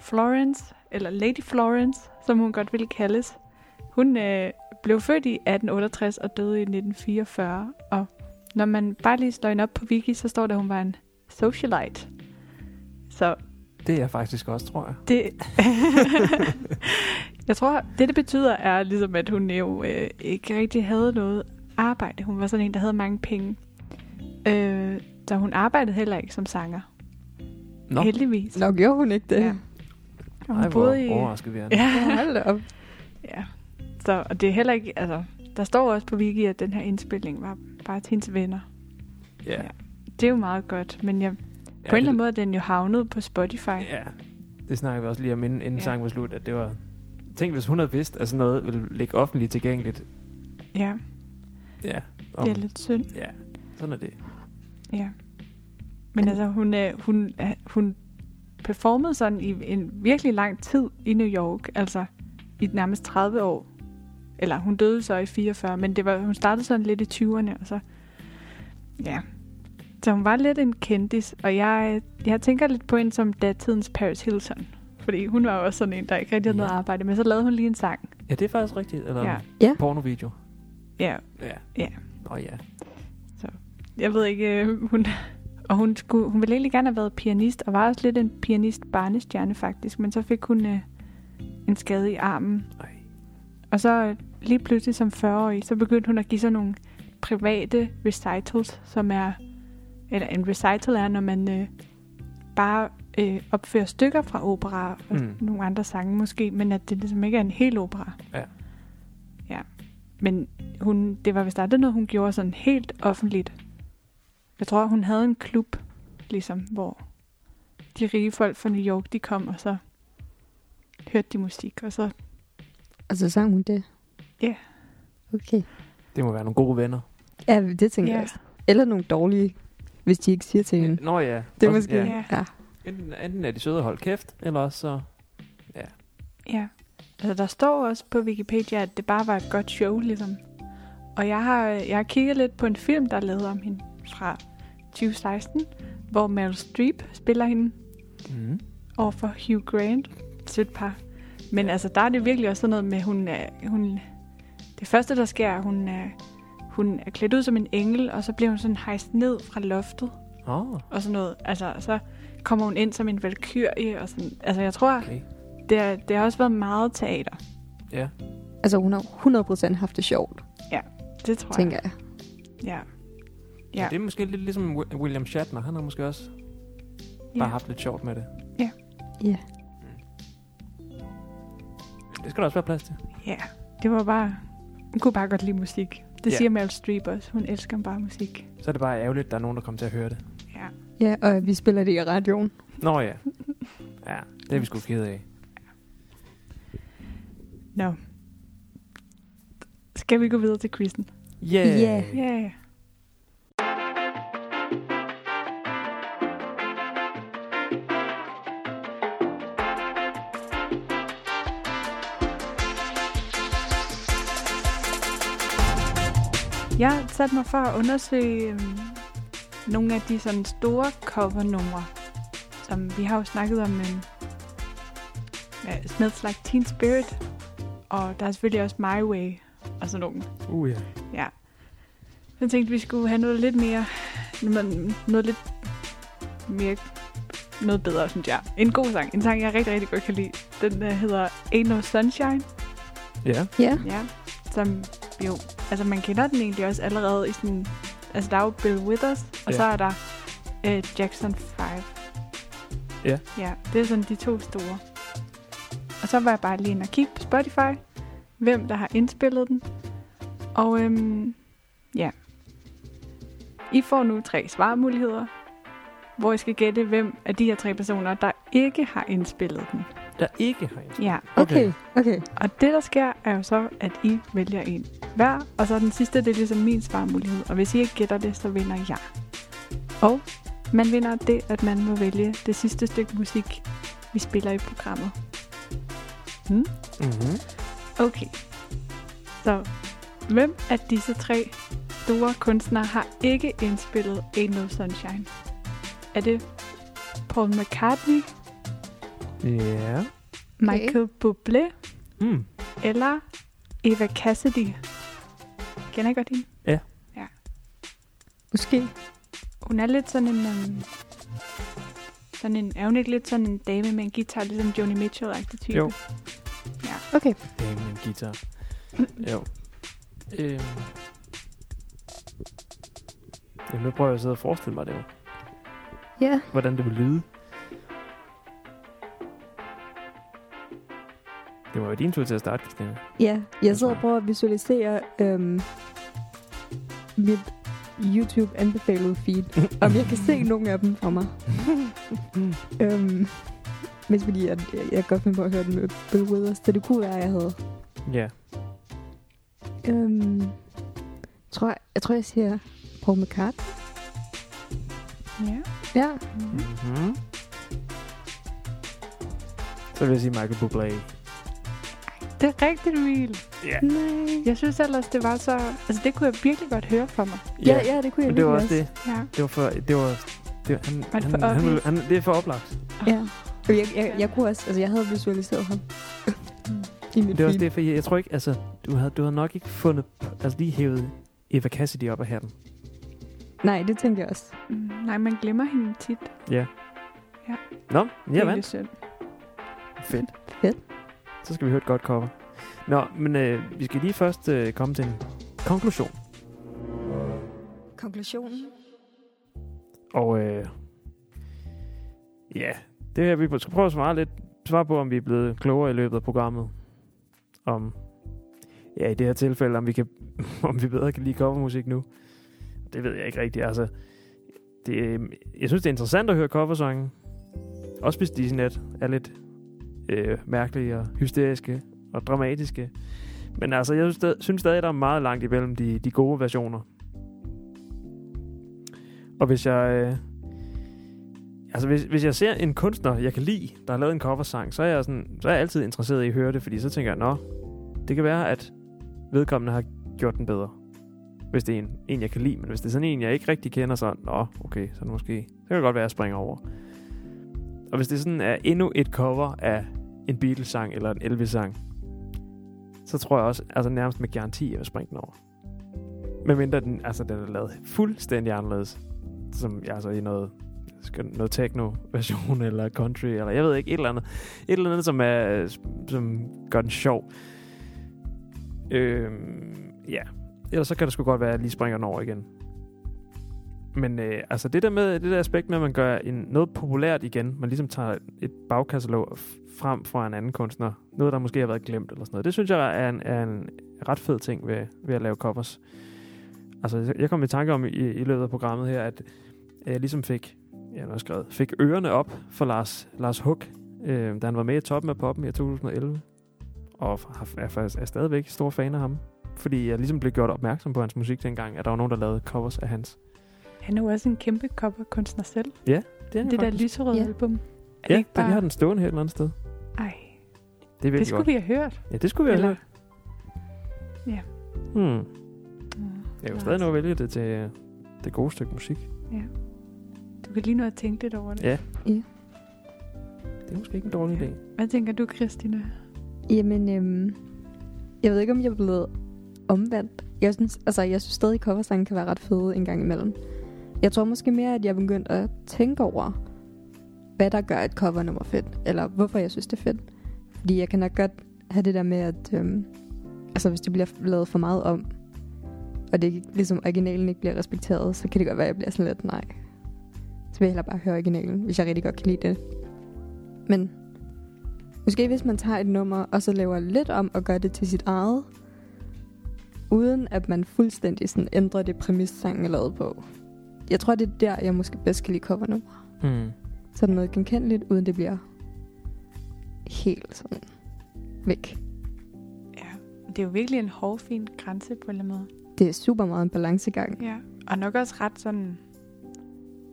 Florence, eller Lady Florence, som hun godt ville kaldes, hun øh, blev født i 1868 og døde i 1944. Og når man bare lige slår hende op på wiki, så står der, at hun var en socialite. Så det er jeg faktisk også, tror jeg. det... jeg tror, det det betyder er ligesom, at hun jo øh, ikke rigtig havde noget arbejde. Hun var sådan en, der havde mange penge. Øh, så hun arbejdede heller ikke som sanger. Nå, Heldigvis. Nå, gjorde hun ikke det? Ja. Og hun Ej, hvor boede i... overrasket vi er. Ja. Ja, hold op. ja. Så, og det er heller ikke... Altså, der står også på Wiki, at den her indspilning var bare til hendes venner. ja. Ja. Det er jo meget godt, men jeg, på Ja, en eller anden måde er den jo havnet på Spotify. Ja, det snakker vi også lige om, inden, inden Ja. sangen var slut, at det var... Tænk, hvis hun havde vidst, at sådan noget ville ligge offentligt tilgængeligt. ja Ja, det er lidt synd. Ja, sådan er det. Ja. Men altså, hun, øh, hun, øh, hun performede sådan i en virkelig lang tid i New York, altså i nærmest 30 år. Eller hun døde så i 44, men det var, hun startede sådan lidt i 20'erne, og så, ja. Så hun var lidt en kendis, og jeg, jeg tænker lidt på hende som datidens Paris Hilton. Fordi hun var også sådan en, der ikke rigtig havde noget Ja. arbejde, men så lavede hun lige en sang. Ja, det er faktisk rigtigt. Eller Ja. ja. Pornovideo. Ja, Ja. Ja. Nå ja. jeg ved ikke, øh, hun, og hun, skulle, hun ville egentlig gerne have været pianist, og var også lidt en pianist-barnestjerne faktisk, men så fik hun øh, en skade i armen. Ej. Og så øh, lige pludselig som 40-årig, så begyndte hun at give sådan nogle private recitals, som er, eller en recital er, når man øh, bare øh, opfører stykker fra opera, og Mm. nogle andre sange måske, men at det ligesom ikke er en hel opera. Ja. Ja. Men hun, det var vist aldrig noget, hun gjorde sådan helt offentligt. Jeg tror, hun havde en klub, ligesom, hvor de rige folk fra New York, de kom, og så hørte de musik, og så, Og så sang hun det? Ja. Okay. Det må være nogle gode venner. Ja, det tænker Ja. jeg også. Eller nogle dårlige, hvis de ikke siger til hende. Nå ja. Det er Også- måske... Ja. Ja. Ja. Enten, enten er de søde og holde kæft, eller også så... ja. Altså, der står også på Wikipedia, at det bare var et godt show, ligesom. Og jeg har, jeg har kigget lidt på en film, der er lavet om hende fra 2016, hvor Meryl Streep spiller hende Mm. over for Hugh Grant. Sødt par. Men altså, der er det virkelig også sådan noget med, hun er, hun, det første, der sker, er, hun er, hun er klædt ud som en engel, og så bliver hun sådan hejst ned fra loftet, Åh, oh, og sådan noget. Altså, så kommer hun ind som en valkyrie, og sådan. Altså, jeg tror, okay. det, er, det har også været meget teater. Ja. Altså, hun har 100% haft det sjovt, Det tror tænker jeg. jeg. Ja. ja. Ja. Det er måske lidt ligesom Wi- William Shatner. Han har måske også ja. bare haft lidt sjovt med det. Ja. Det skal der også være plads til. Ja, det var bare... Hun kunne bare godt lide musik. Det Ja. siger Meryl Streep også. Hun elsker bare musik. Så er det bare ærgerligt, at der er nogen, der kommer til at høre det. Ja. Ja, og vi spiller det i radioen. Nå ja. Ja, det er vi sgu ked af. Nå. Skal vi gå videre til quizzen? Yeah. Ja. Ja. Yeah. Jeg har sat mig for at undersøge øhm, nogle af de sådan store covernumre, som vi har jo snakket om øhm, ja, Smells Like Teen Spirit, og der er selvfølgelig også My Way og sådan nogle. Uh, ja. Ja. Jeg tænkte, vi skulle have noget lidt mere... Noget, noget lidt mere... Noget bedre, synes jeg. En god sang. En sang, jeg rigtig, rigtig godt kan lide. Den uh, hedder Ain't No Sunshine. Ja. Ja. Ja. Som jo... Altså, man kender den egentlig også allerede i sådan... Altså, der er jo Bill Withers, og Ja. så er der uh, Jackson 5. Ja. Ja, det er sådan de to store. Og så var jeg bare lige inde og kigge på Spotify, hvem der har indspillet den. Og øhm, ja. I får nu tre svarmuligheder, hvor I skal gætte, hvem af de her tre personer, der ikke har indspillet den. Der ikke har en. Ja, Okay, okay. og det der sker, er jo så, at I vælger en hver, og så den sidste, det er ligesom min svarmulighed. Og hvis I ikke gætter det, så vinder jeg. Og Man vinder det, at man må vælge det sidste stykke musik, vi spiller i programmet. Hmm? Mm-hmm. Okay. Så hvem af disse tre store kunstnere har ikke indspillet Ain't No Sunshine? Er det Paul McCartney, Ja. Michael Bublé Mm. eller Eva Cassidy? Kender I godt hende? Måske. Hun er lidt sådan en... Um, sådan en, er hun ikke lidt sådan en dame med en guitar, ligesom Joni Mitchell-agtig type? Jo. Okay. Damn, en guitar. Jo. Øhm. Jamen, nu prøver jeg at sidde og forestille mig det jo. Ja. Hvordan det vil lyde. Det var jo din tur til at starte, Christina. Ja, jeg sidder og prøver at visualisere øhm, mit YouTube-anbefalede feed. Om jeg kan se nogle af dem for mig. øhm, mest fordi, at jeg, jeg godt finde på at høre den med Bill Withers. Så det kunne være, at jeg havde. Ja. Øhm, tror jeg, jeg tror, jeg siger Paul McCartney. Ja. Ja. Mm-hmm. Så vil jeg sige Michael Bublé. Det er rigtigt, Emil. Ja. Nej. Jeg synes ellers, det var så... Altså, det kunne jeg virkelig godt høre for mig. Ja, ja, det kunne jeg Men det var virkelig også det. Ja. Det var for... Det var... Det var han, Var det han, for han, han, obvious? han, det er for oplagt. Ja. Og Jeg, jeg, jeg, kunne også, altså jeg havde visualiseret ham. I mit Det er også det, for jeg, jeg tror ikke, altså, du havde, du havde nok ikke fundet, altså lige hævet Eva Cassidy op af hatten. Nej, det tænkte jeg også. Mm, nej, man glemmer hende tit. Ja. Ja. Nå, jeg Det vandt. Fedt. Fedt. Så skal vi høre et godt cover. Nå, men øh, vi skal lige først øh, komme til en konklusion. Konklusionen? Og øh, ja, det her, vi skal prøve at svare lidt svare på, om vi er blevet klogere i løbet af programmet. Om, ja, i det her tilfælde, om vi, kan, om vi bedre kan lide covermusik nu. Det ved jeg ikke rigtigt. Altså, det, jeg synes, det er interessant at høre coversange. Også hvis de sådan lidt, er lidt øh, mærkelige og hysteriske og dramatiske. Men altså, jeg synes, stadig, der er meget langt imellem de, de gode versioner. Og hvis jeg... Øh, altså, hvis, hvis jeg ser en kunstner, jeg kan lide, der har lavet en coversang, så er jeg, sådan, så er jeg altid interesseret i at høre det, fordi så tænker jeg, nå, det kan være, at vedkommende har gjort den bedre. Hvis det er en, en, jeg kan lide. Men hvis det er sådan en, jeg ikke rigtig kender, så nå, okay, så måske... Så kan det godt være, at jeg springer over. Og hvis det sådan er endnu et cover af en Beatles-sang eller en Elvis-sang, så tror jeg også, altså nærmest med garanti, at jeg vil springe den over. Medmindre den, altså, den er lavet fuldstændig anderledes. Som altså i noget, noget techno-version, eller country, eller jeg ved ikke, et eller andet. Et eller andet, som, er, som gør den sjov. Øhm, ja. Ellers så kan det sgu godt være, at jeg lige springer den over igen. Men øh, altså det der med det der aspekt med, at man gør en, noget populært igen, man ligesom tager et bagkatalog frem fra en anden kunstner, noget der måske har været glemt eller sådan noget, det synes jeg er en, er en ret fed ting ved, ved at lave covers. Altså jeg kom i tanke om i, i løbet af programmet her, at jeg ligesom fik, jeg har skrevet, fik ørerne op for Lars, Lars Huck, øh, da han var med i toppen af poppen i 2011, og er, er, er stadigvæk stor fan af ham, fordi jeg ligesom blev gjort opmærksom på hans musik dengang, at der var nogen, der lavede covers af hans. Han er jo også en kæmpe coverkunstner selv. Det, er Det der faktisk. lyserøde Ja. album. Er Ja, det ikke bare... jeg har den stående her et eller andet sted. Ej, Det er det skulle godt. vi have hørt. Ja, det skulle vi have Eller- hørt. Ja. Hmm. Mm, Jeg Lars. stadig nå at vælge det til øh, det gode stykke musik. Du kan lige nu at tænke lidt over det. Ja. Ja. Det er måske ikke en dårlig idé. Hvad tænker du, Christina? Jamen, øhm, jeg ved ikke, om jeg er blevet omvendt. Jeg synes, altså, jeg synes stadig, at coversange kan være ret fede en gang imellem. Jeg tror måske mere, at jeg er begyndt at tænke over, hvad der gør et covernummer fedt, eller hvorfor jeg synes, det er fedt. Fordi jeg kan nok godt have det der med, at øhm, altså, hvis det bliver lavet for meget om, og det ligesom originalen ikke bliver respekteret, så kan det godt være, at jeg bliver sådan lidt, nej. Så vil jeg hellere bare høre originalen, hvis jeg rigtig godt kan lide det. Men Måske hvis man tager et nummer, og så laver lidt om og gør det til sit eget, uden at man fuldstændig sådan ændrer det præmis, sangen er lavet på. Jeg tror, det er der, jeg måske bedst kan lide covernummer. Hmm. Sådan noget genkendeligt, uden det bliver helt sådan væk. Ja, det er jo virkelig en hårfin grænse på en eller anden måde. Det er super meget en balancegang. Ja, og nok også ret sådan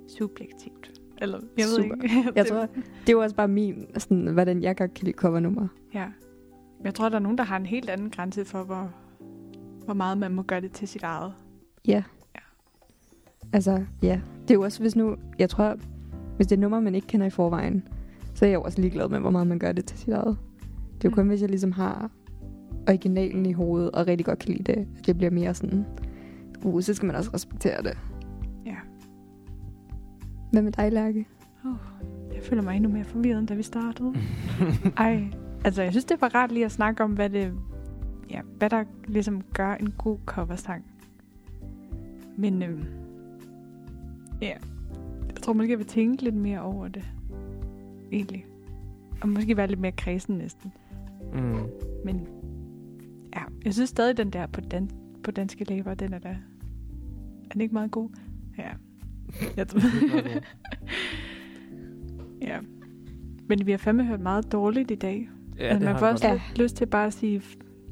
subjektivt. Eller, jeg Super. ved ikke. Jeg tror, det er jo også bare min, sådan, hvordan jeg godt kan lide covernummer. Ja. Jeg tror, der er nogen, der har en helt anden grænse for, hvor, hvor meget man må gøre det til sit eget. Ja. Altså, ja. Det er jo også, hvis nu, jeg tror, hvis det er nummer, man ikke kender i forvejen, så er jeg jo også ligeglad med, hvor meget man gør det til sit eget. Det er jo Mm. kun, hvis jeg ligesom har originalen i hovedet, og rigtig godt kan lide det, at det bliver mere sådan, uh, så skal man også respektere det. Ja. Hvad med dig, Lærke? Jeg føler mig endnu mere forvirret, end da vi startede. Ej, altså jeg synes, det var rart lige at snakke om, hvad det, ja, hvad der ligesom gør en god coversang. Men øhm, ja, jeg tror måske, jeg vil tænke lidt mere over det. Egentlig. Og måske være lidt mere kredsen næsten. Mm. Men ja, jeg synes stadig, den der på, dan- på danske læber, den er da... Er den ikke meget god? Ja. Jeg tror, ja. Men vi har fandme hørt meget dårligt i dag. Ja, altså, det man har får også lidt lyst til bare at sige,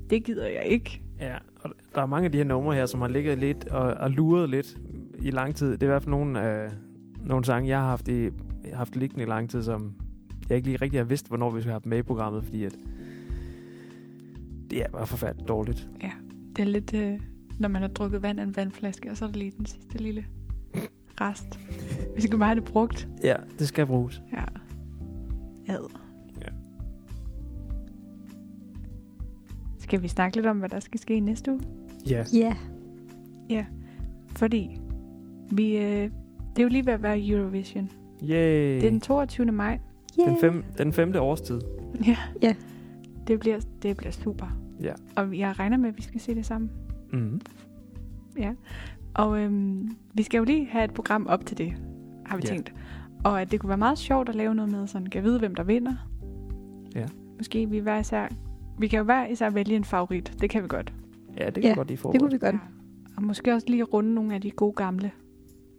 det gider jeg ikke. Ja, og der er mange af de her numre her, som har ligget lidt og, og luret lidt i lang tid. Det er i hvert fald nogle, øh, nogle sange, jeg har haft, i, haft liggende i lang tid, som jeg ikke lige rigtig har vidst, hvornår vi skulle have dem med i programmet, fordi at det er bare forfærdeligt dårligt. Det er lidt, øh, når man har drukket vand af en vandflaske, og så er der lige den sidste lille rest. Vi skal bare have det brugt. Ja, det skal bruges. Ja. Ad. Ja. Skal vi snakke lidt om, hvad der skal ske næste uge? Ja. Ja. Fordi vi, øh, det er jo lige ved at være Eurovision. Yay. Det er den 22. maj. Yeah. den, fem, den femte årstid. Ja. Ja. Det bliver, det bliver super. Ja. Og jeg regner med, at vi skal se det sammen. Mm. Ja. Og øhm, vi skal jo lige have et program op til det, har vi Ja. tænkt. Og at det kunne være meget sjovt at lave noget med, sådan kan vide, hvem der vinder. Ja. Måske vi hver især... Vi kan jo hver især vælge en favorit. Det kan vi godt. Ja, det kan Ja, ja, godt lige Det kunne vi godt. Ja. Og måske også lige runde nogle af de gode gamle.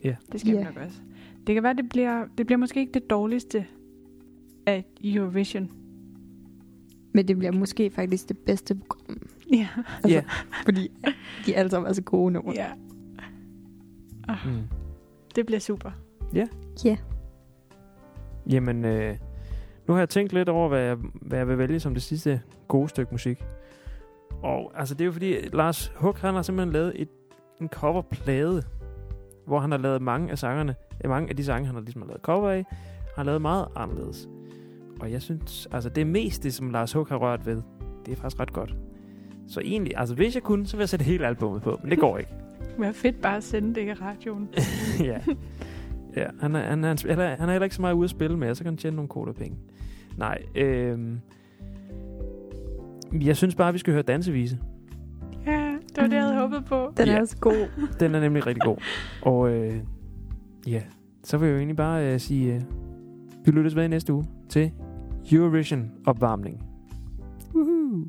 Ja. Det skal Ja. vi nok også. Det kan være, det bliver, det bliver måske ikke det dårligste af Eurovision. Men det bliver måske faktisk det bedste program. Ja. Altså, Ja. Fordi de er alle sammen er så gode numre. ja. Oh, Mm. det bliver super. Jamen, øh, nu har jeg tænkt lidt over, hvad jeg, hvad jeg vil vælge som det sidste gode stykke musik. Og altså, det er jo fordi, Lars Huck, han har simpelthen lavet et, en coverplade, hvor han har lavet mange af sangerne, mange af de sange, han har ligesom har lavet cover af, har lavet meget anderledes. Og jeg synes, altså det meste, som Lars Huck har rørt ved, det er faktisk ret godt. Så egentlig, altså hvis jeg kunne, så ville jeg sætte hele albumet på, men det går ikke. Det var fedt bare at sende det i radioen. ja. Ja, han er, han, er, han, er, han er heller ikke så meget ude at spille med, så kan han tjene nogle koder penge. Nej, øhm, jeg synes bare, vi skal høre dansevise. Det var det, jeg havde håbet på. Den er Ja. også god. Den er nemlig rigtig god. Og øh, ja, så vil jeg jo egentlig bare øh, sige, øh, vi lyttes ved i næste uge til Eurovision opvarmning. Woohoo!